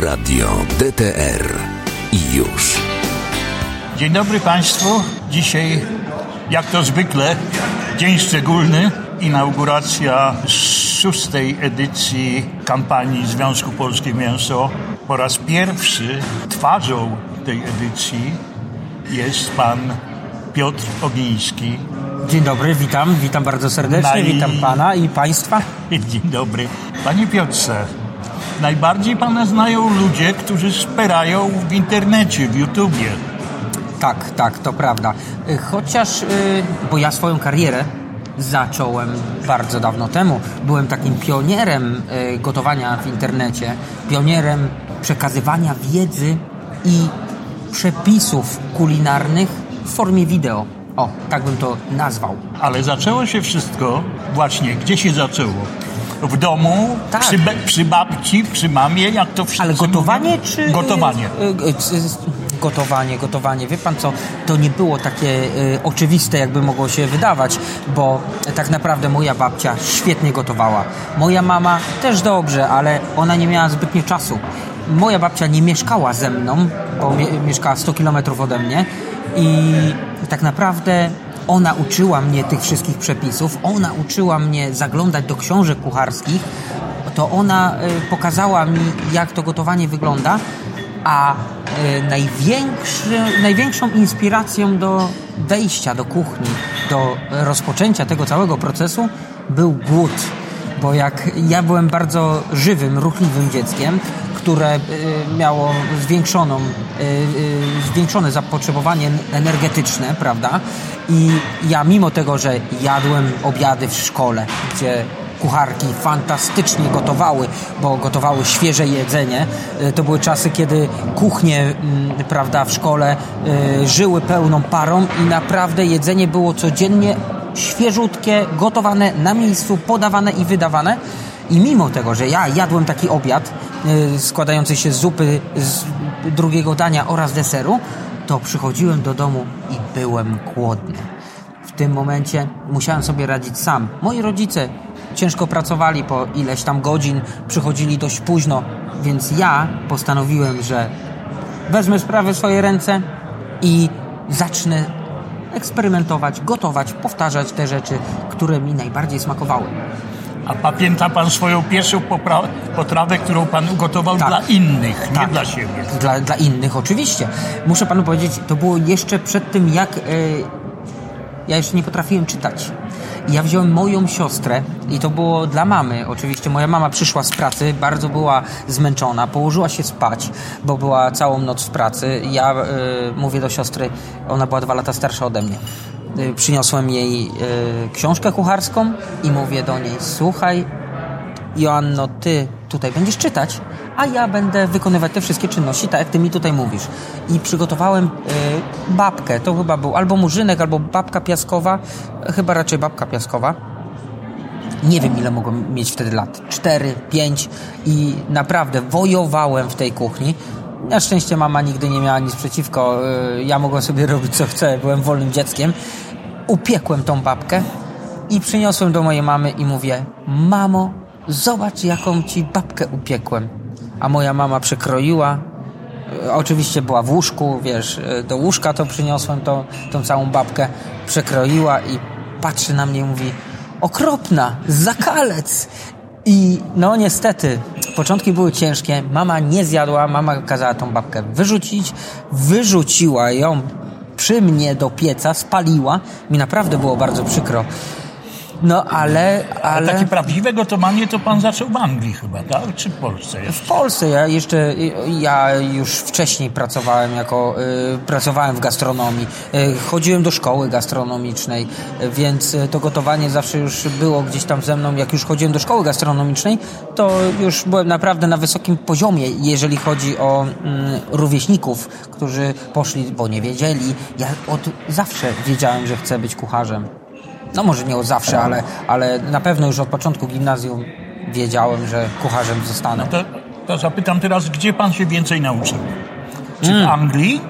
Radio DTR i już. Dzień dobry Państwu. Dzisiaj, jak to zwykle, dzień szczególny. Inauguracja szóstej edycji kampanii Związku Polskie Mięso. Po raz pierwszy twarzą tej edycji jest pan Piotr Ogiński. Dzień dobry, witam, witam bardzo serdecznie, Naj- witam pana i państwa. Dzień dobry. Panie Piotrze, najbardziej pana znają ludzie, którzy wspierają w internecie, w YouTubie. Tak, tak, to prawda. Y, Chociaż, y, bo ja swoją karierę zacząłem bardzo dawno temu. Byłem takim pionierem y, gotowania w internecie, pionierem przekazywania wiedzy i przepisów kulinarnych w formie wideo. O, tak bym to nazwał. Ale zaczęło się wszystko właśnie, gdzie się zaczęło? W domu, Tak. przy, przy babci, przy mamie, jak to wszyscy Ale gotowanie mówią? czy... Gotowanie. y, y, y, y, Gotowanie, gotowanie. Wie pan co, to nie było takie y, oczywiste, jakby mogło się wydawać, bo tak naprawdę moja babcia świetnie gotowała. Moja mama też dobrze, ale ona nie miała zbytnio czasu. Moja babcia nie mieszkała ze mną, bo mie mieszkała 100 kilometrów ode mnie i tak naprawdę ona uczyła mnie tych wszystkich przepisów, ona uczyła mnie zaglądać do książek kucharskich, to ona y, pokazała mi, jak to gotowanie wygląda, a y, największą inspiracją do wejścia do kuchni, do rozpoczęcia tego całego procesu był głód. Bo jak ja byłem bardzo żywym, ruchliwym dzieckiem, które y, miało zwiększoną, y, y, zwiększone zapotrzebowanie energetyczne, prawda? I ja mimo tego, że jadłem obiady w szkole, gdzie kucharki fantastycznie gotowały, bo gotowały świeże jedzenie. To były czasy, kiedy kuchnie mm, prawda, w szkole żyły pełną parą i naprawdę jedzenie było codziennie świeżutkie, gotowane na miejscu, podawane i wydawane. I mimo tego, że ja jadłem taki obiad y, składający się z zupy, z drugiego dania oraz deseru, to przychodziłem do domu i byłem głodny. W tym momencie musiałem sobie radzić sam. Moi rodzice ciężko pracowali po ileś tam godzin, przychodzili dość późno, więc ja postanowiłem, że wezmę sprawę w swoje ręce i zacznę eksperymentować, gotować, powtarzać te rzeczy, które mi najbardziej smakowały. A pamięta pan swoją pierwszą popra- potrawę, którą pan ugotował Tak. dla innych, nie Tak. dla siebie? Dla, dla innych oczywiście. Muszę panu powiedzieć, to było jeszcze przed tym, jak e, ja jeszcze nie potrafiłem czytać. I ja wziąłem moją siostrę i to było dla mamy. Oczywiście moja mama przyszła z pracy, bardzo była zmęczona, położyła się spać, bo była całą noc w pracy. Ja e, mówię do siostry, ona była dwa lata starsza ode mnie. E, przyniosłem jej e, książkę kucharską i mówię do niej, słuchaj, Joanno, ty tutaj będziesz czytać, a ja będę wykonywać te wszystkie czynności, tak jak ty mi tutaj mówisz. I przygotowałem y, babkę, to chyba był albo murzynek, albo babka piaskowa, chyba raczej babka piaskowa. Nie wiem, ile mogłem mieć wtedy lat. Cztery, pięć i naprawdę wojowałem w tej kuchni. Na szczęście mama nigdy nie miała nic przeciwko. y, Ja mogłem sobie robić co chcę, byłem wolnym dzieckiem. Upiekłem tą babkę i przyniosłem do mojej mamy i mówię: Mamo, zobacz, jaką ci babkę upiekłem. A moja mama przekroiła. y, Oczywiście była w łóżku, wiesz, y, do łóżka to przyniosłem, to, tą całą babkę przekroiła i patrzy na mnie i mówi: Okropna, zakalec. I no niestety, początki były ciężkie. Mama nie zjadła, mama kazała tą babkę wyrzucić. Wyrzuciła ją przy mnie do pieca, spaliła. Mi naprawdę było bardzo przykro. No ale, ale... Takie prawdziwe gotowanie to pan zaczął w Anglii chyba, tak? Czy w Polsce W jeszcze? Polsce ja jeszcze, ja już wcześniej pracowałem jako, y, pracowałem w gastronomii, y, chodziłem do szkoły gastronomicznej, więc y, to gotowanie zawsze już było gdzieś tam ze mną, jak już chodziłem do szkoły gastronomicznej, to już byłem naprawdę na wysokim poziomie, jeżeli chodzi o mm, rówieśników, którzy poszli, bo nie wiedzieli. Ja od zawsze wiedziałem, że chcę być kucharzem. No może nie od zawsze, ale, ale na pewno już od początku gimnazjum wiedziałem, że kucharzem zostanę. To, to zapytam teraz, gdzie pan się więcej nauczył? Czy Mm. w Anglii,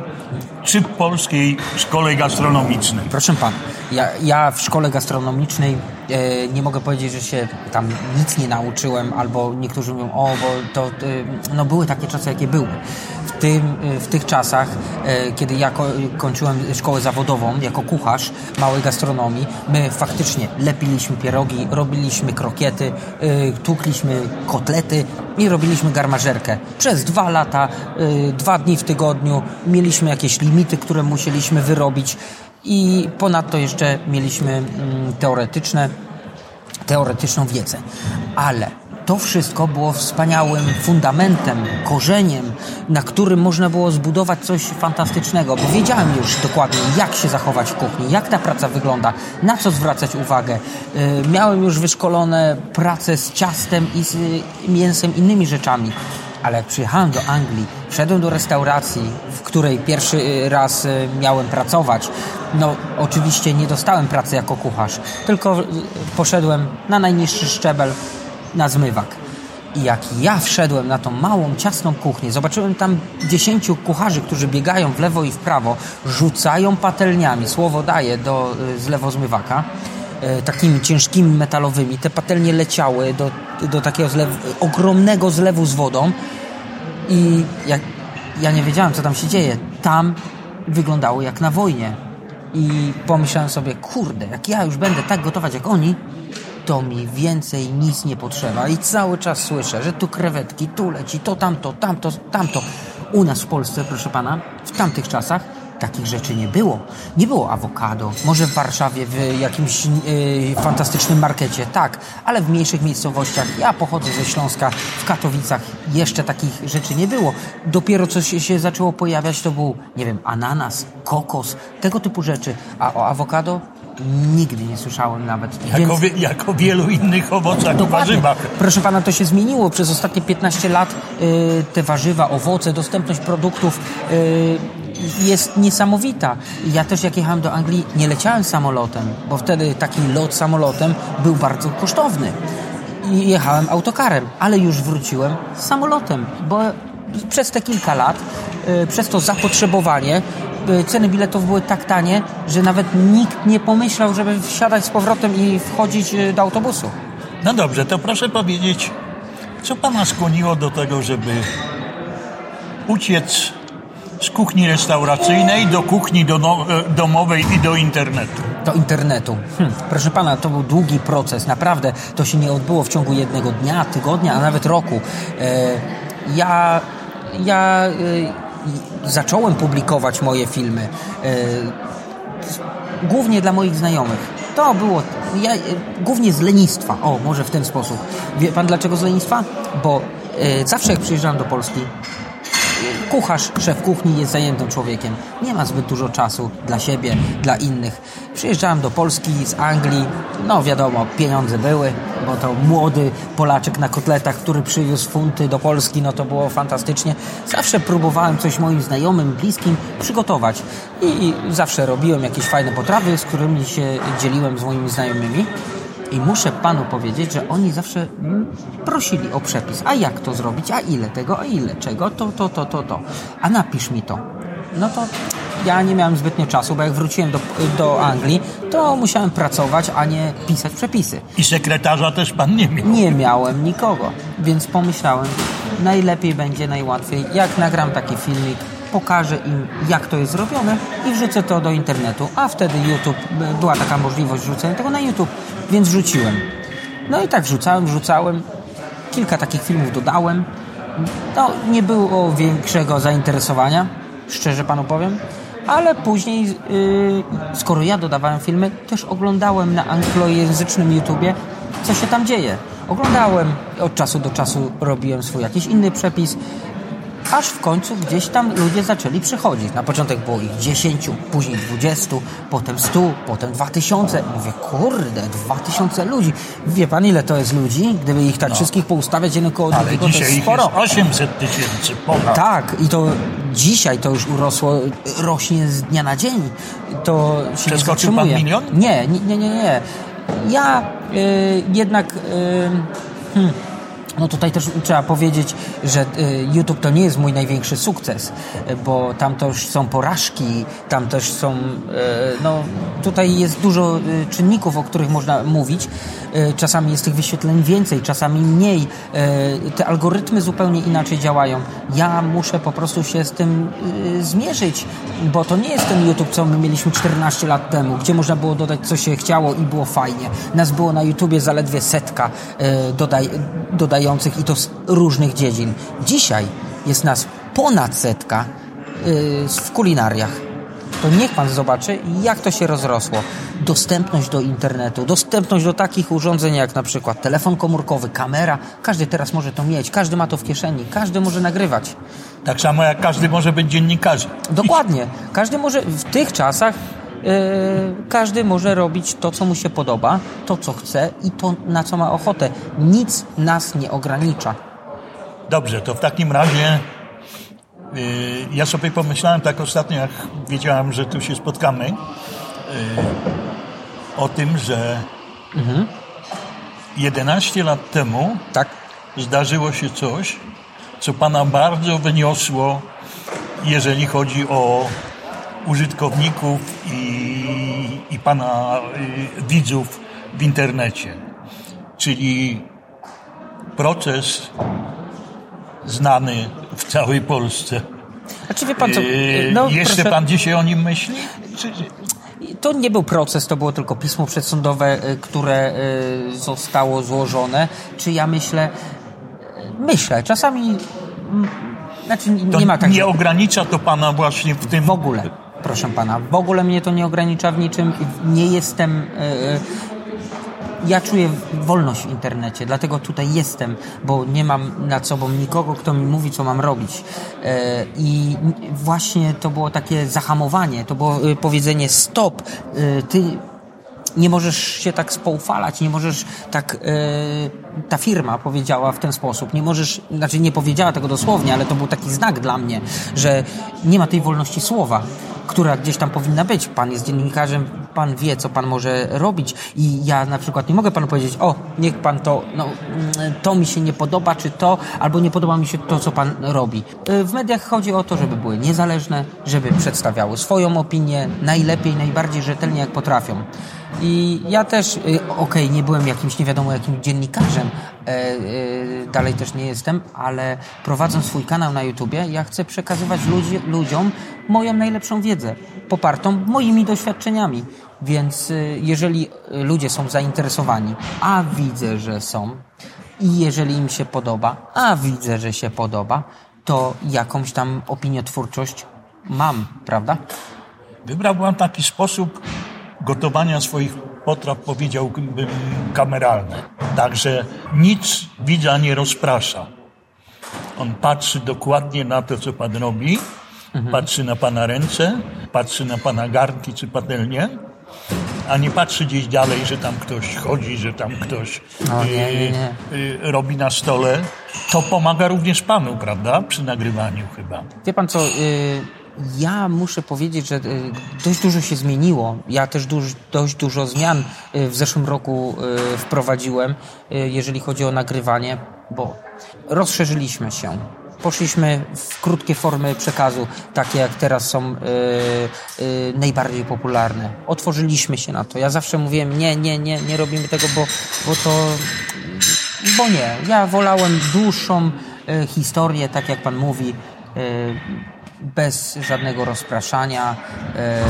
czy w polskiej szkole gastronomicznej? Proszę pana, ja, ja w szkole gastronomicznej nie mogę powiedzieć, że się tam nic nie nauczyłem, albo niektórzy mówią, o, bo to, e, no były takie czasy, jakie były. W, tym, e, w tych czasach, kiedy ja kończyłem szkołę zawodową jako kucharz małej gastronomii, my faktycznie lepiliśmy pierogi, robiliśmy krokiety, tukliśmy kotlety i robiliśmy garmażerkę. Przez dwa lata, dwa dni w tygodniu mieliśmy jakieś limity, które musieliśmy wyrobić i ponadto jeszcze mieliśmy mm, teoretyczne, teoretyczną wiedzę. Ale to wszystko było wspaniałym fundamentem, korzeniem, na którym można było zbudować coś fantastycznego, bo wiedziałem już dokładnie, jak się zachować w kuchni, jak ta praca wygląda, na co zwracać uwagę. Y, miałem już wyszkolone prace z ciastem i z mięsem, innymi rzeczami ale jak przyjechałem do Anglii, wszedłem do restauracji, w której pierwszy y, raz y, miałem pracować, no oczywiście nie dostałem pracy jako kucharz, tylko y, poszedłem na najniższy szczebel na zmywak. I jak ja wszedłem na tą małą, ciasną kuchnię, zobaczyłem tam dziesięciu kucharzy, którzy biegają w lewo i w prawo, rzucają patelniami, słowo daję, do zlewozmywaka, takimi ciężkimi metalowymi. Te patelnie leciały do, do takiego zlewu, ogromnego zlewu z wodą i jak, ja nie wiedziałem, co tam się dzieje. Tam wyglądało jak na wojnie. I pomyślałem sobie, kurde, jak ja już będę tak gotować jak oni, to mi więcej nic nie potrzeba. I cały czas słyszę, że tu krewetki, tu leci, to tamto, tamto, tamto. U nas w Polsce, proszę pana, w tamtych czasach takich rzeczy nie było. Nie było awokado. Może w Warszawie, w jakimś yy, fantastycznym markecie, tak, ale w mniejszych miejscowościach. Ja pochodzę ze Śląska, w Katowicach jeszcze takich rzeczy nie było. Dopiero co się, się zaczęło pojawiać, to był, nie wiem, ananas, kokos, tego typu rzeczy. A o awokado nigdy nie słyszałem nawet. Jako, Więc... jako wielu innych owocach i warzywach. Proszę pana, to się zmieniło przez ostatnie 15 lat. Yy, te warzywa, owoce, dostępność produktów yy, jest niesamowita. Ja też jak jechałem do Anglii, nie leciałem samolotem, bo wtedy taki lot samolotem był bardzo kosztowny. Jechałem autokarem, ale już wróciłem samolotem, bo przez te kilka lat, y, przez to zapotrzebowanie, y, ceny biletów były tak tanie, że nawet nikt nie pomyślał, żeby wsiadać z powrotem i wchodzić y, do autobusu. No dobrze, to proszę powiedzieć, co pana skłoniło do tego, żeby uciec z kuchni restauracyjnej do kuchni no, e, domowej i do internetu. Do internetu. Hm. Proszę pana, to był długi proces. Naprawdę to się nie odbyło w ciągu jednego dnia, tygodnia, a nawet roku. E, ja ja e, zacząłem publikować moje filmy. Głównie dla moich znajomych. To było ja, głównie z lenistwa. O, może w ten sposób. Wie pan dlaczego z lenistwa? Bo zawsze jak przyjeżdżałem do Polski, kucharz, szef kuchni jest zajętym człowiekiem. Nie ma zbyt dużo czasu dla siebie, dla innych. Przyjeżdżałem do Polski z Anglii, no wiadomo, pieniądze były, bo to młody Polaczek na kotletach, który przywiózł funty do Polski, no to było fantastycznie. Zawsze próbowałem coś moim znajomym, bliskim przygotować i zawsze robiłem jakieś fajne potrawy, z którymi się dzieliłem z moimi znajomymi. I muszę panu powiedzieć, że oni zawsze prosili o przepis. A jak to zrobić? A ile tego? A ile czego? To, to, to, to, to. A napisz mi to. No to ja nie miałem zbytnio czasu, bo jak wróciłem do, do Anglii, to musiałem pracować, a nie pisać przepisy. I sekretarza też pan nie miał? Nie miałem nikogo, więc pomyślałem, najlepiej będzie, najłatwiej, jak nagram taki filmik, pokażę im, jak to jest zrobione i wrzucę to do internetu. A wtedy YouTube, była taka możliwość wrzucenia tego na YouTube, więc wrzuciłem. No i tak wrzucałem, wrzucałem. Kilka takich filmów dodałem. No, nie było większego zainteresowania, szczerze panu powiem. Ale później, yy, skoro ja dodawałem filmy, też oglądałem na anglojęzycznym YouTubie, co się tam dzieje. Oglądałem, od czasu do czasu robiłem swój jakiś inny przepis, aż w końcu gdzieś tam ludzie zaczęli przychodzić. Na początek było ich 10, później 20, potem 100, potem 2000. Mówię, kurde, 2000 ludzi. Wie pan, ile to jest ludzi? Gdyby ich tak no. wszystkich poustawiać jeden koło Ale drugiego, dzisiaj to jest sporo. Jest 800 tysięcy, ponad. Tak, i to dzisiaj to już urosło, rośnie z dnia na dzień. To się Przeskoczył nie pan milion? Nie, nie, nie, nie. Ja y, jednak... Y, hmm, no tutaj też trzeba powiedzieć, że y, YouTube to nie jest mój największy sukces, y, bo tam też są porażki, tam też są, y, no tutaj jest dużo czynników, o których można mówić. Czasami jest tych wyświetleń więcej, czasami mniej. Te algorytmy zupełnie inaczej działają. Ja muszę po prostu się z tym zmierzyć, bo to nie jest ten YouTube, co my mieliśmy 14 lat temu, gdzie można było dodać, co się chciało i było fajnie. Nas było na YouTubie zaledwie setka dodaj, dodaj i to z różnych dziedzin. Dzisiaj jest nas ponad setka yy, w kulinariach. To niech pan zobaczy, jak to się rozrosło. Dostępność do internetu, dostępność do takich urządzeń jak na przykład telefon komórkowy, kamera. Każdy teraz może to mieć, każdy ma to w kieszeni, każdy może nagrywać. Tak samo jak każdy może być dziennikarzem. Dokładnie. Każdy może w tych czasach każdy może robić to, co mu się podoba, to, co chce i to, na co ma ochotę. Nic nas nie ogranicza. Dobrze, to w takim razie yy, ja sobie pomyślałem tak ostatnio, jak wiedziałem, że tu się spotkamy, yy, o tym, że mhm. 11 lat temu tak. zdarzyło się coś, co Pana bardzo wyniosło, jeżeli chodzi o użytkowników i, i pana y, widzów w internecie. Czyli proces znany w całej Polsce. A czy wie pan co? Y, no, Jeszcze proszę... pan dzisiaj o nim myśli? Czy... To nie był proces, to było tylko pismo przedsądowe, y, które zostało złożone. Czy ja myślę? Myślę. Czasami znaczy, nie ma tak. Nie ogranicza to pana właśnie w tym. W ogóle proszę pana. W ogóle mnie to nie ogranicza w niczym. Nie jestem. E, e, ja czuję wolność w internecie, dlatego tutaj jestem, bo nie mam nad sobą nikogo, kto mi mówi, co mam robić. E, I właśnie to było takie zahamowanie, to było powiedzenie stop, ty nie możesz się tak spoufalać, nie możesz tak, ta firma powiedziała w ten sposób, nie możesz, znaczy nie powiedziała tego dosłownie, ale to był taki znak dla mnie, że nie ma tej wolności słowa, która gdzieś tam powinna być. Pan jest dziennikarzem, pan wie, co pan może robić i ja na przykład nie mogę panu powiedzieć, o, niech pan to, no, to mi się nie podoba, czy to, albo nie podoba mi się to, co pan robi. Y, w mediach chodzi o to, żeby były niezależne, żeby przedstawiały swoją opinię najlepiej, najbardziej rzetelnie, jak potrafią. I ja też, y, okej, okay, nie byłem jakimś nie wiadomo jakim dziennikarzem, e, e, dalej też nie jestem, ale prowadząc swój kanał na YouTubie, ja chcę przekazywać ludzi, ludziom moją najlepszą wiedzę, popartą moimi doświadczeniami. Więc y, jeżeli ludzie są zainteresowani, a widzę, że są, i jeżeli im się podoba, a widzę, że się podoba, to jakąś tam opiniotwórczość mam, prawda? Wybrałbym taki sposób gotowania swoich potraw, powiedziałbym, kameralne. Także nic widza nie rozprasza. On patrzy dokładnie na to, co pan robi, mhm. patrzy na pana ręce, patrzy na pana garnki czy patelnię, a nie patrzy gdzieś dalej, że tam ktoś chodzi, że tam ktoś o, nie, nie, nie. Y, y, robi na stole. To pomaga również panu, prawda? Przy nagrywaniu chyba. Wie pan co... Y ja muszę powiedzieć, że y, dość dużo się zmieniło. Ja też duż, dość dużo zmian y, w zeszłym roku y, wprowadziłem, jeżeli chodzi o nagrywanie, bo rozszerzyliśmy się. Poszliśmy w krótkie formy przekazu, takie jak teraz są najbardziej popularne. Otworzyliśmy się na to. Ja zawsze mówiłem, nie, nie, nie, nie robimy tego, bo, bo to, bo nie. Ja wolałem dłuższą historię, tak jak pan mówi, bez żadnego rozpraszania. E,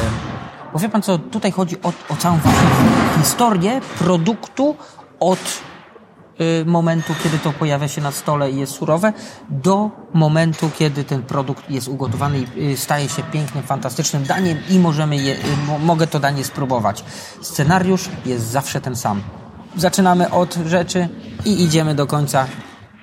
bo wie pan co, tutaj chodzi o, o całą historię produktu od e, momentu, kiedy to pojawia się na stole i jest surowe, do momentu, kiedy ten produkt jest ugotowany i e, staje się pięknym, fantastycznym daniem i możemy je, mogę to danie spróbować. Scenariusz jest zawsze ten sam. Zaczynamy od rzeczy i idziemy do końca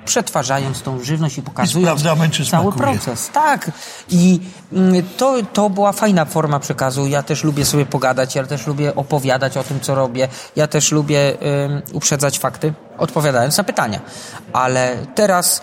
przetwarzając tą żywność i pokazując I cały proces. Tak. I mm, to, to była fajna forma przekazu. Ja też lubię sobie pogadać, ja też lubię opowiadać o tym, co robię. Ja też lubię um, uprzedzać fakty, odpowiadając na pytania. Ale teraz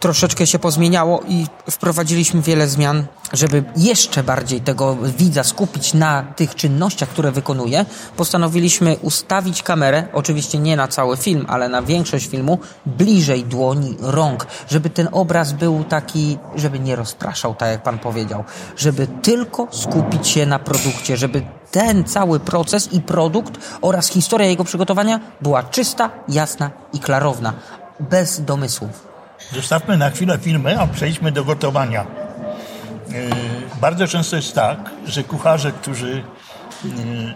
troszeczkę się pozmieniało i wprowadziliśmy wiele zmian, żeby jeszcze bardziej tego widza skupić na tych czynnościach, które wykonuje. Postanowiliśmy ustawić kamerę, oczywiście nie na cały film, ale na większość filmu, bliżej dłoni, rąk, żeby ten obraz był taki, żeby nie rozpraszał, tak jak pan powiedział, żeby tylko skupić się na produkcie, żeby ten cały proces i produkt oraz historia jego przygotowania była czysta, jasna i klarowna, bez domysłów. Zostawmy na chwilę filmy, a przejdźmy do gotowania. Yy, bardzo często jest tak, że kucharze, którzy yy,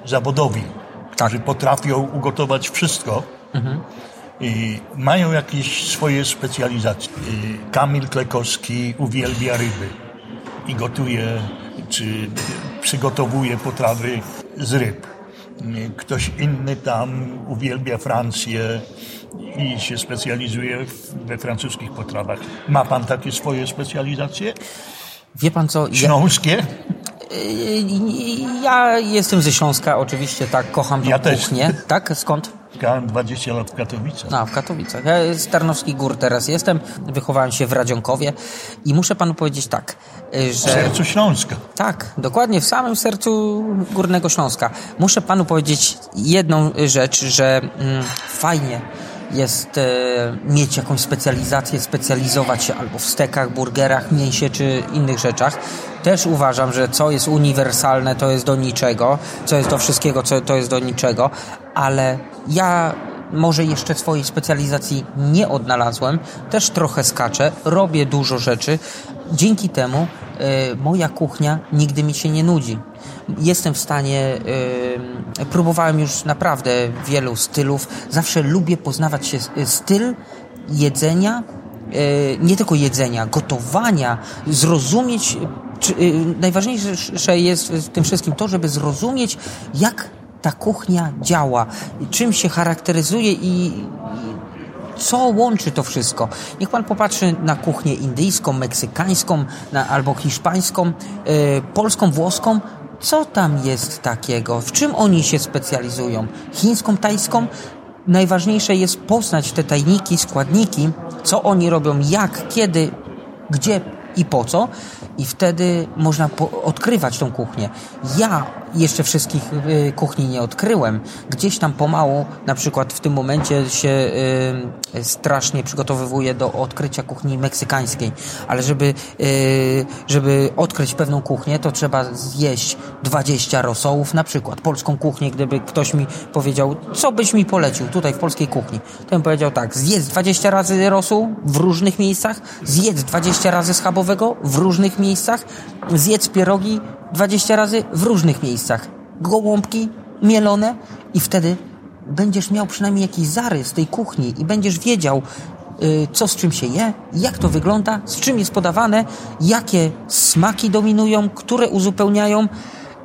zawodowi, którzy potrafią ugotować wszystko, yy, mają jakieś swoje specjalizacje. Kamil Klekowski uwielbia ryby i gotuje, czy przygotowuje potrawy z ryb. Ktoś inny tam uwielbia Francję i się specjalizuje w, we francuskich potrawach. Ma pan takie swoje specjalizacje? Wie pan co? Ja, Śląskie? ja jestem ze Śląska, oczywiście, tak, kocham Ja też. kuchnię. Tak? Skąd? Miałem 20 lat w Katowicach. A, w Katowicach. Ja z Tarnowskich Gór teraz jestem. Wychowałem się w Radzionkowie i muszę panu powiedzieć tak, y, W że... sercu Śląska. Tak, dokładnie w samym sercu Górnego Śląska. Muszę panu powiedzieć jedną rzecz, że mm, fajnie jest e, mieć jakąś specjalizację, specjalizować się albo w stekach, burgerach, mięsie czy innych rzeczach. Też uważam, że co jest uniwersalne, to jest do niczego, co jest do wszystkiego, co to jest do niczego, ale ja może jeszcze swojej specjalizacji nie odnalazłem, też trochę skaczę, robię dużo rzeczy. Dzięki temu e, moja kuchnia nigdy mi się nie nudzi. Jestem w stanie, e, próbowałem już naprawdę wielu stylów. Zawsze lubię poznawać się e, styl jedzenia, e, nie tylko jedzenia, gotowania, zrozumieć. Czy, najważniejsze jest w tym wszystkim to, żeby zrozumieć, jak ta kuchnia działa, czym się charakteryzuje i, co łączy to wszystko. Niech pan popatrzy na kuchnię indyjską, meksykańską na, albo hiszpańską, e, polską, włoską. Co tam jest takiego? W czym oni się specjalizują? Chińską, tajską? Najważniejsze jest poznać te tajniki, składniki, co oni robią, jak, kiedy, gdzie i po co. I wtedy można odkrywać tą kuchnię. Ja jeszcze wszystkich y, kuchni nie odkryłem. Gdzieś tam pomału, na przykład w tym momencie się y, strasznie przygotowywuję do odkrycia kuchni meksykańskiej. Ale żeby, y, żeby odkryć pewną kuchnię, to trzeba zjeść 20 rosołów, na przykład polską kuchnię. Gdyby ktoś mi powiedział, co byś mi polecił tutaj w polskiej kuchni, to bym powiedział tak, zjedz 20 razy rosół w różnych miejscach, zjedz 20 razy schabowego w różnych miejscach, zjedz pierogi 20 razy w różnych miejscach. Gołąbki mielone i wtedy będziesz miał przynajmniej jakiś zarys tej kuchni i będziesz wiedział, y, co z czym się je, jak to wygląda, z czym jest podawane, jakie smaki dominują, które uzupełniają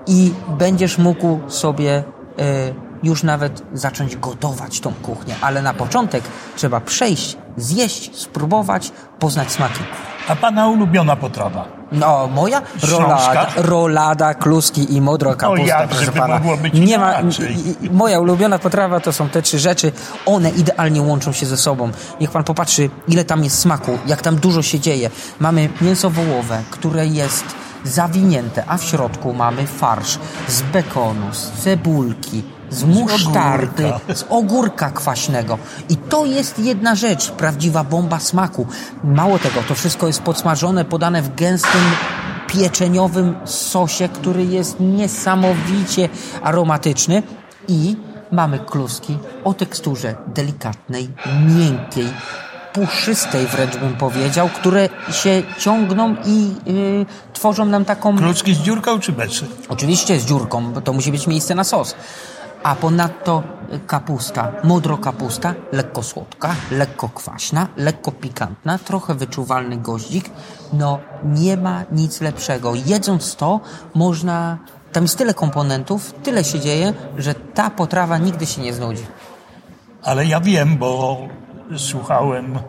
i będziesz mógł sobie y, już nawet zacząć gotować tą kuchnię. Ale na początek trzeba przejść, zjeść, spróbować, poznać smaki. A pana ulubiona potrawa? No, moja rolada, rolada, kluski i modro kapusta, jak, proszę pana. nie ma, moja ulubiona potrawa to są te trzy rzeczy. One idealnie łączą się ze sobą. Niech pan popatrzy, ile tam jest smaku, jak tam dużo się dzieje. Mamy mięso wołowe, które jest zawinięte, a w środku mamy farsz z bekonu, z cebulki, z musztardy, z ogórka kwaśnego. I to jest jedna rzecz, prawdziwa bomba smaku. Mało tego, to wszystko jest podsmażone, podane w gęstym pieczeniowym sosie, który jest niesamowicie aromatyczny i mamy kluski o teksturze delikatnej, miękkiej, puszystej wręcz bym powiedział, które się ciągną i yy, tworzą nam taką Kluczki z dziurką czy bez? Oczywiście z dziurką, bo to musi być miejsce na sos. A ponadto kapusta, modro kapusta, lekko słodka, lekko kwaśna, lekko pikantna, trochę wyczuwalny goździk. No nie ma nic lepszego. Jedząc to można... Tam jest tyle komponentów, tyle się dzieje, że ta potrawa nigdy się nie znudzi. Ale ja wiem, bo słuchałem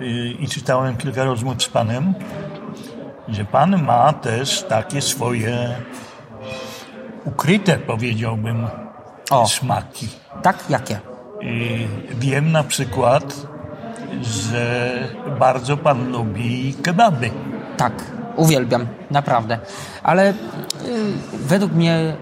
y, i czytałem kilka rozmów z panem, że pan ma też takie swoje ukryte, powiedziałbym, O. smaki. Tak? Jakie? Y, Wiem na przykład, że bardzo pan lubi kebaby. Tak, uwielbiam, naprawdę. Ale y, według mnie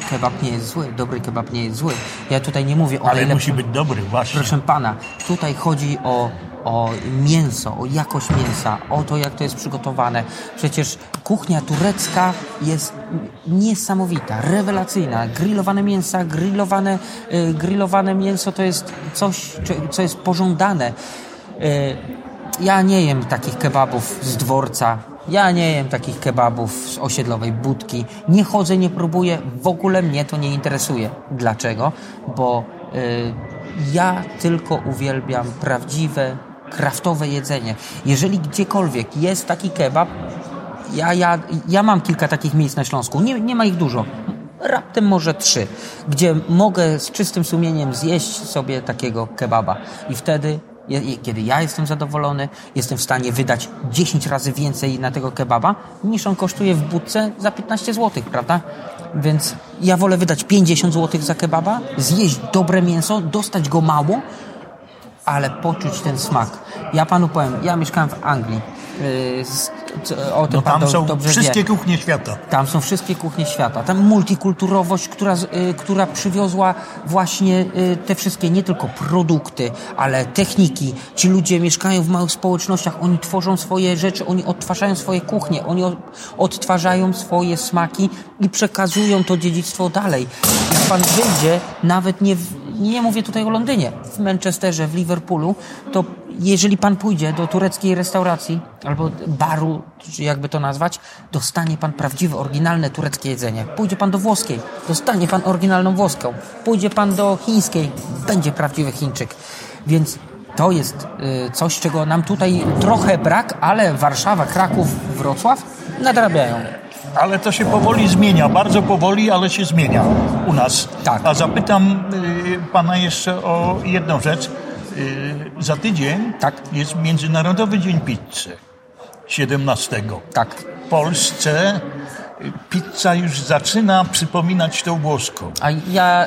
y, kebab nie jest zły, dobry kebab nie jest zły. Ja tutaj nie mówię o Ale najlepszym... musi być dobry, właśnie. Proszę pana, tutaj chodzi o, o mięso, o jakość mięsa, o to, jak to jest przygotowane. Przecież kuchnia turecka jest niesamowita, rewelacyjna. Grillowane mięsa, grillowane, y, grillowane mięso to jest coś, co jest pożądane. Y, ja nie jem takich kebabów z dworca. Ja nie jem takich kebabów z osiedlowej budki. Nie chodzę, nie próbuję. W ogóle mnie to nie interesuje. Dlaczego? Bo y, ja tylko uwielbiam prawdziwe, kraftowe jedzenie. Jeżeli gdziekolwiek jest taki kebab, ja, ja, ja mam kilka takich miejsc na Śląsku. Nie, nie ma ich dużo. Raptem może trzy, gdzie mogę z czystym sumieniem zjeść sobie takiego kebaba. I wtedy, kiedy ja jestem zadowolony, jestem w stanie wydać 10 razy więcej na tego kebaba, niż on kosztuje w budce za 15 zł, prawda? Więc ja wolę wydać 50 zł za kebaba, zjeść dobre mięso, dostać go mało, ale poczuć ten smak. Ja panu powiem, ja mieszkałem w Anglii. O tym No pan tam do, są dobrze wszystkie wie. kuchnie świata. Tam są wszystkie kuchnie świata. Tam multikulturowość, która, y, która przywiozła właśnie y, te wszystkie nie tylko produkty, ale techniki. Ci ludzie mieszkają w małych społecznościach, oni tworzą swoje rzeczy, oni odtwarzają swoje kuchnie, oni odtwarzają swoje smaki i przekazują to dziedzictwo dalej. Jak pan wyjdzie, nawet nie, nie mówię tutaj o Londynie, w Manchesterze, w Liverpoolu, to jeżeli pan pójdzie do tureckiej restauracji albo baru, czy jakby to nazwać, dostanie pan prawdziwe, oryginalne tureckie jedzenie. Pójdzie pan do włoskiej, dostanie pan oryginalną włoską. Pójdzie pan do chińskiej, będzie prawdziwy Chińczyk. Więc to jest y, coś, czego nam tutaj trochę brak, ale Warszawa, Kraków, Wrocław nadrabiają. Ale to się powoli zmienia, bardzo powoli, ale się zmienia u nas. Tak. A zapytam y, pana jeszcze o jedną rzecz. Y, za tydzień Tak. jest Międzynarodowy Dzień Pizzy. 17. Tak. W Polsce pizza już zaczyna przypominać tą włoską. A ja...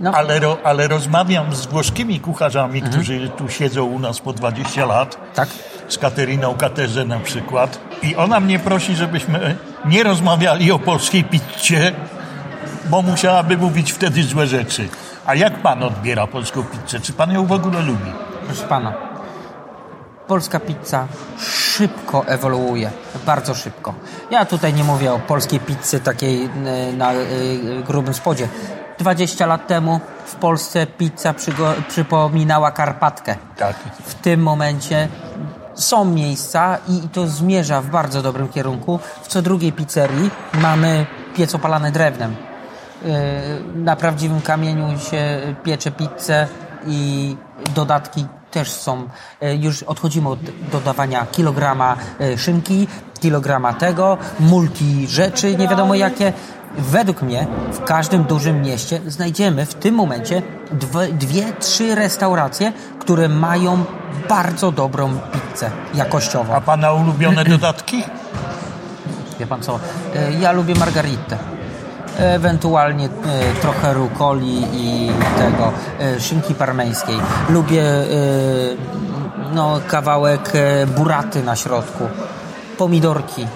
No, Ale, ro, ale rozmawiam z włoskimi kucharzami, Mhm. którzy tu siedzą u nas po 20 lat. tak. z Kateryną Katerze na przykład. I ona mnie prosi, żebyśmy nie rozmawiali o polskiej pizzie, bo musiałaby mówić wtedy złe rzeczy. A jak pan odbiera polską pizzę? Czy pan ją w ogóle lubi? Proszę pana, polska pizza szybko ewoluuje, bardzo szybko. Ja tutaj nie mówię o polskiej pizzy takiej y, na y, grubym spodzie. 20 lat temu w Polsce pizza przypominała Karpatkę. Tak. W tym momencie są miejsca i to zmierza w bardzo dobrym kierunku. W co drugiej pizzerii mamy piec opalany drewnem. Yy, Na prawdziwym kamieniu się piecze pizzę i dodatki też są. Yy, Już odchodzimy od dodawania kilograma yy, szynki, kilograma tego, multi rzeczy, nie wiadomo jakie. Według mnie w każdym dużym mieście znajdziemy w tym momencie dwie, dwie trzy restauracje, które mają bardzo dobrą pizzę jakościową. A pana ulubione dodatki? Wie pan co? E, Ja lubię margaritę. Ewentualnie e, trochę rukoli i tego e, szynki parmeńskiej. Lubię e, no, kawałek buraty na środku. Pomidorki.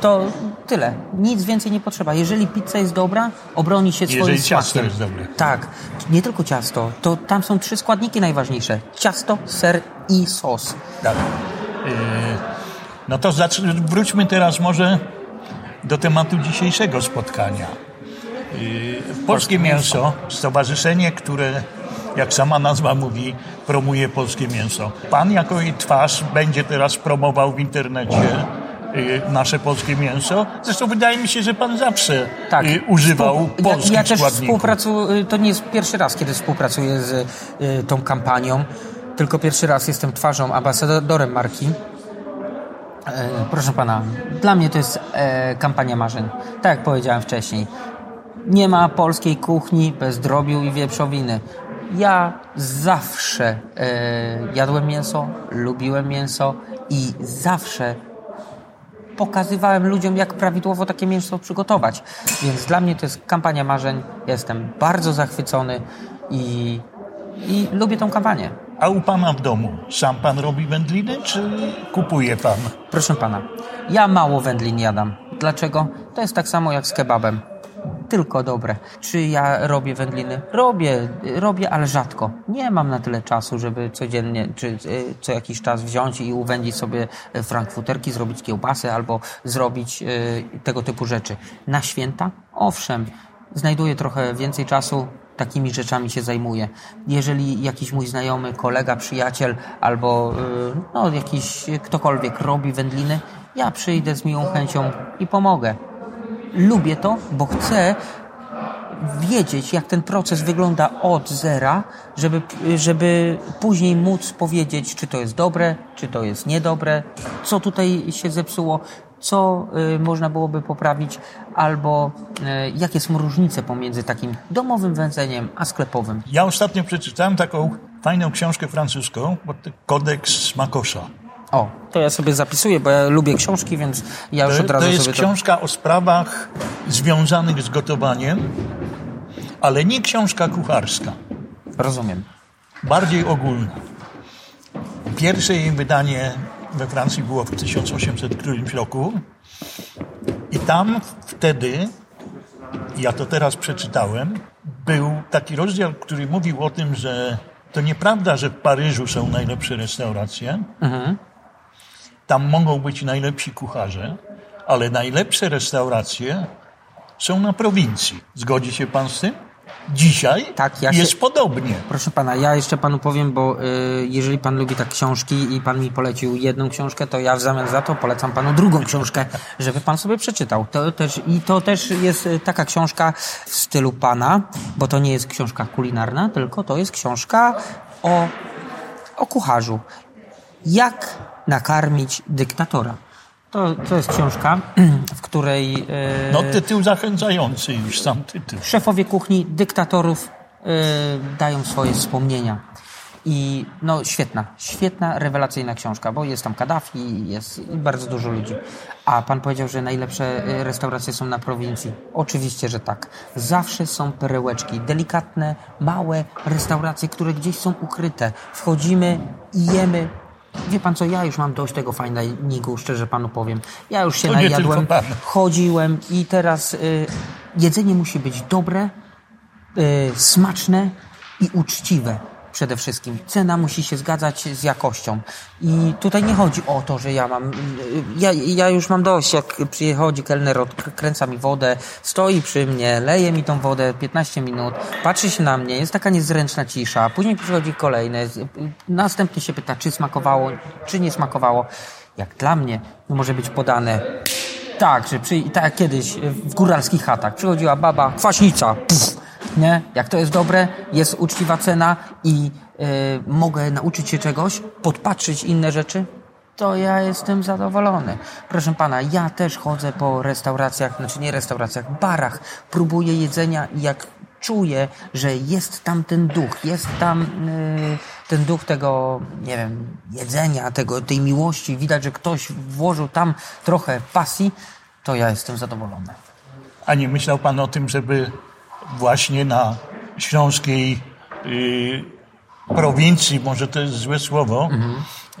To tyle. Nic więcej nie potrzeba. Jeżeli pizza jest dobra, obroni się swoim Jeżeli ciasto smakiem. jest dobre. Tak. Nie tylko ciasto. To tam są trzy składniki najważniejsze. Ciasto, ser i sos. Tak. Yy, No to wróćmy teraz może do tematu dzisiejszego spotkania. Polskie Mięso, stowarzyszenie, które, jak sama nazwa mówi, promuje polskie mięso. Pan jako jej twarz będzie teraz promował w internecie yy, nasze polskie mięso. Zresztą wydaje mi się, że pan zawsze Tak. yy, używał Współ- polskich ja, ja też współpracuję, to nie jest pierwszy raz, kiedy współpracuję z y, tą kampanią, tylko pierwszy raz jestem twarzą, ambasadorem marki. E, proszę pana, dla mnie to jest e, kampania marzeń. Tak jak powiedziałem wcześniej. Nie ma polskiej kuchni bez drobiu i wieprzowiny. Ja zawsze e, jadłem mięso, lubiłem mięso i zawsze pokazywałem ludziom, jak prawidłowo takie mięso przygotować. Więc dla mnie to jest kampania marzeń. Jestem bardzo zachwycony i i lubię tą kampanię. A u pana w domu sam pan robi wędliny, czy kupuje pan? Proszę pana, ja mało wędlin jadam. Dlaczego? To jest tak samo jak z kebabem. Tylko dobre. Czy ja robię wędliny? Robię, robię, ale rzadko. Nie mam na tyle czasu, żeby codziennie, czy y, co jakiś czas wziąć i uwędzić sobie frankfuterki, zrobić kiełbasy albo zrobić y, tego typu rzeczy. Na święta? Owszem. Znajduję trochę więcej czasu, takimi rzeczami się zajmuję. Jeżeli jakiś mój znajomy, kolega, przyjaciel albo y, no, jakiś ktokolwiek robi wędliny, ja przyjdę z miłą chęcią i pomogę. Lubię to, bo chcę wiedzieć, jak ten proces wygląda od zera, żeby, żeby później móc powiedzieć, czy to jest dobre, czy to jest niedobre, co tutaj się zepsuło, co y, można byłoby poprawić, albo y, jakie są różnice pomiędzy takim domowym wędzeniem a sklepowym. Ja ostatnio przeczytałem taką fajną książkę francuską, Kodeks Makosza. O, to ja sobie zapisuję, bo ja lubię książki, więc ja już To, od razu to jest sobie książka o sprawach związanych z gotowaniem, ale nie książka kucharska, to rozumiem. bardziej ogólna. Pierwsze jej wydanie we Francji było w 1800 którymś roku i tam wtedy, ja to teraz przeczytałem, był taki rozdział, który mówił o tym, że to nieprawda, że w Paryżu są najlepsze restauracje. Tam mogą być najlepsi kucharze, ale najlepsze restauracje są na prowincji. Zgodzi się pan z tym? Dzisiaj Tak, ja się- jest podobnie. Proszę pana, ja jeszcze panu powiem, bo y, jeżeli pan lubi tak książki i pan mi polecił jedną książkę, to ja w zamian za to polecam panu drugą książkę, żeby pan sobie przeczytał. To też, I to też jest y, taka książka w stylu pana, bo to nie jest książka kulinarna, tylko to jest książka o, o kucharzu. Jak nakarmić dyktatora. To, to jest książka, w której y, No tytuł zachęcający już sam tytuł. szefowie kuchni dyktatorów y, dają swoje wspomnienia. I no świetna, świetna, rewelacyjna książka, bo jest tam Kaddafi, jest bardzo dużo ludzi. A pan powiedział, że najlepsze y, restauracje są na prowincji. Oczywiście, że tak. Zawsze są perełeczki, delikatne, małe restauracje, które gdzieś są ukryte. Wchodzimy i jemy. Wie pan co, ja już mam dość tego fajnego, szczerze panu powiem. Ja już się To najadłem, chodziłem i teraz y, jedzenie musi być dobre, y, smaczne i uczciwe przede wszystkim. Cena musi się zgadzać z jakością. I tutaj nie chodzi o to, że ja mam. Ja, ja już mam dość, jak przychodzi kelner, odkręca mi wodę, stoi przy mnie, leje mi tą wodę 15 minut, patrzy się na mnie, jest taka niezręczna cisza, później przychodzi kolejny, następnie się pyta, czy smakowało, czy nie smakowało. Jak dla mnie może być podane tak, że przy, tak jak kiedyś w góralskich chatach przychodziła baba, kwaśnica, puf, nie? Jak to jest dobre, jest uczciwa cena i y, mogę nauczyć się czegoś, podpatrzyć inne rzeczy, to ja jestem zadowolony. Proszę pana, ja też chodzę po restauracjach, znaczy nie restauracjach, barach, próbuję jedzenia i jak czuję, że jest tam ten duch, jest tam y, ten duch tego, nie wiem, jedzenia, tego, tej miłości, widać, że ktoś włożył tam trochę pasji, to ja jestem zadowolony. A nie myślał pan o tym, żeby właśnie na śląskiej y, prowincji, może to jest złe słowo,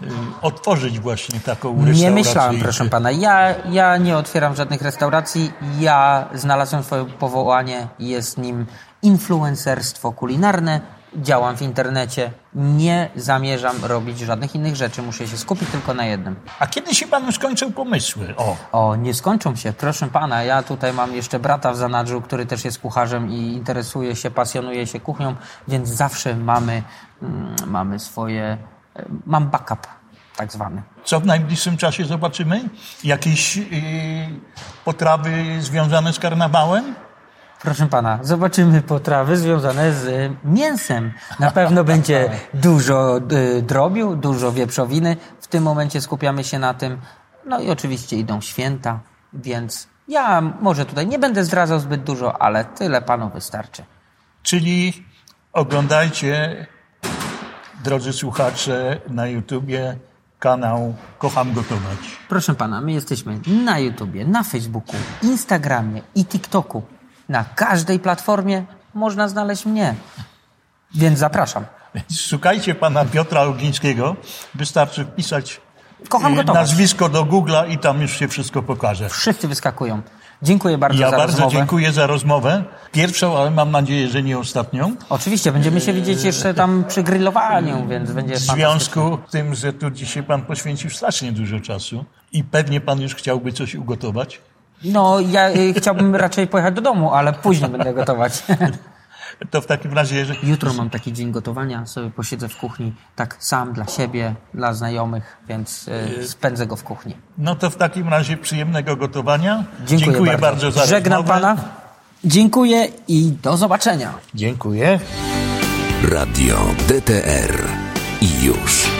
y, otworzyć właśnie taką restaurację? Nie myślałem, proszę pana. Ja, ja nie otwieram żadnych restauracji. Ja znalazłem swoje powołanie. Jest nim influencerstwo kulinarne. Działam w internecie. Nie zamierzam robić żadnych innych rzeczy. Muszę się skupić tylko na jednym. A kiedy się panu skończą pomysły? O, O, nie skończą się. Proszę pana, ja tutaj mam jeszcze brata w zanadrzu, który też jest kucharzem i interesuje się, pasjonuje się kuchnią, więc zawsze mamy, mm, mamy swoje. e, Mam backup, tak zwany. co w najbliższym czasie zobaczymy? Jakieś y, potrawy związane z karnawałem? Proszę pana, zobaczymy potrawy związane z y, mięsem. Na pewno będzie dużo y, drobiu, dużo wieprzowiny. W tym momencie skupiamy się na tym. No i oczywiście idą święta, więc ja może tutaj nie będę zdradzał zbyt dużo, ale tyle panu wystarczy. Czyli oglądajcie, drodzy słuchacze, na YouTubie kanał Kocham Gotować. Proszę pana, my jesteśmy na YouTubie, na Facebooku, Instagramie i TikToku. Na każdej platformie można znaleźć mnie. Więc zapraszam. Szukajcie pana Piotra Ogińskiego. Wystarczy wpisać Kocham y, gotować. nazwisko do Google'a i tam już się wszystko pokaże. Wszyscy wyskakują. Dziękuję bardzo Ja za bardzo rozmowę. dziękuję za rozmowę. Pierwszą, ale mam nadzieję, że nie ostatnią. Oczywiście, będziemy się widzieć jeszcze tam przy grillowaniu, więc będzie W związku z tym, że tu dzisiaj pan poświęcił strasznie dużo czasu i pewnie pan już chciałby coś ugotować. No, ja y, chciałbym raczej pojechać do domu, ale później będę gotować. To w takim razie, że Jutro mam taki dzień gotowania, sobie posiedzę w kuchni, tak sam dla siebie, dla znajomych, więc y, spędzę go w kuchni. no to w takim razie przyjemnego gotowania. Dziękuję, bardzo. za Żegnam rozmowę. pana. Dziękuję i do zobaczenia. Dziękuję. Radio DTR i już.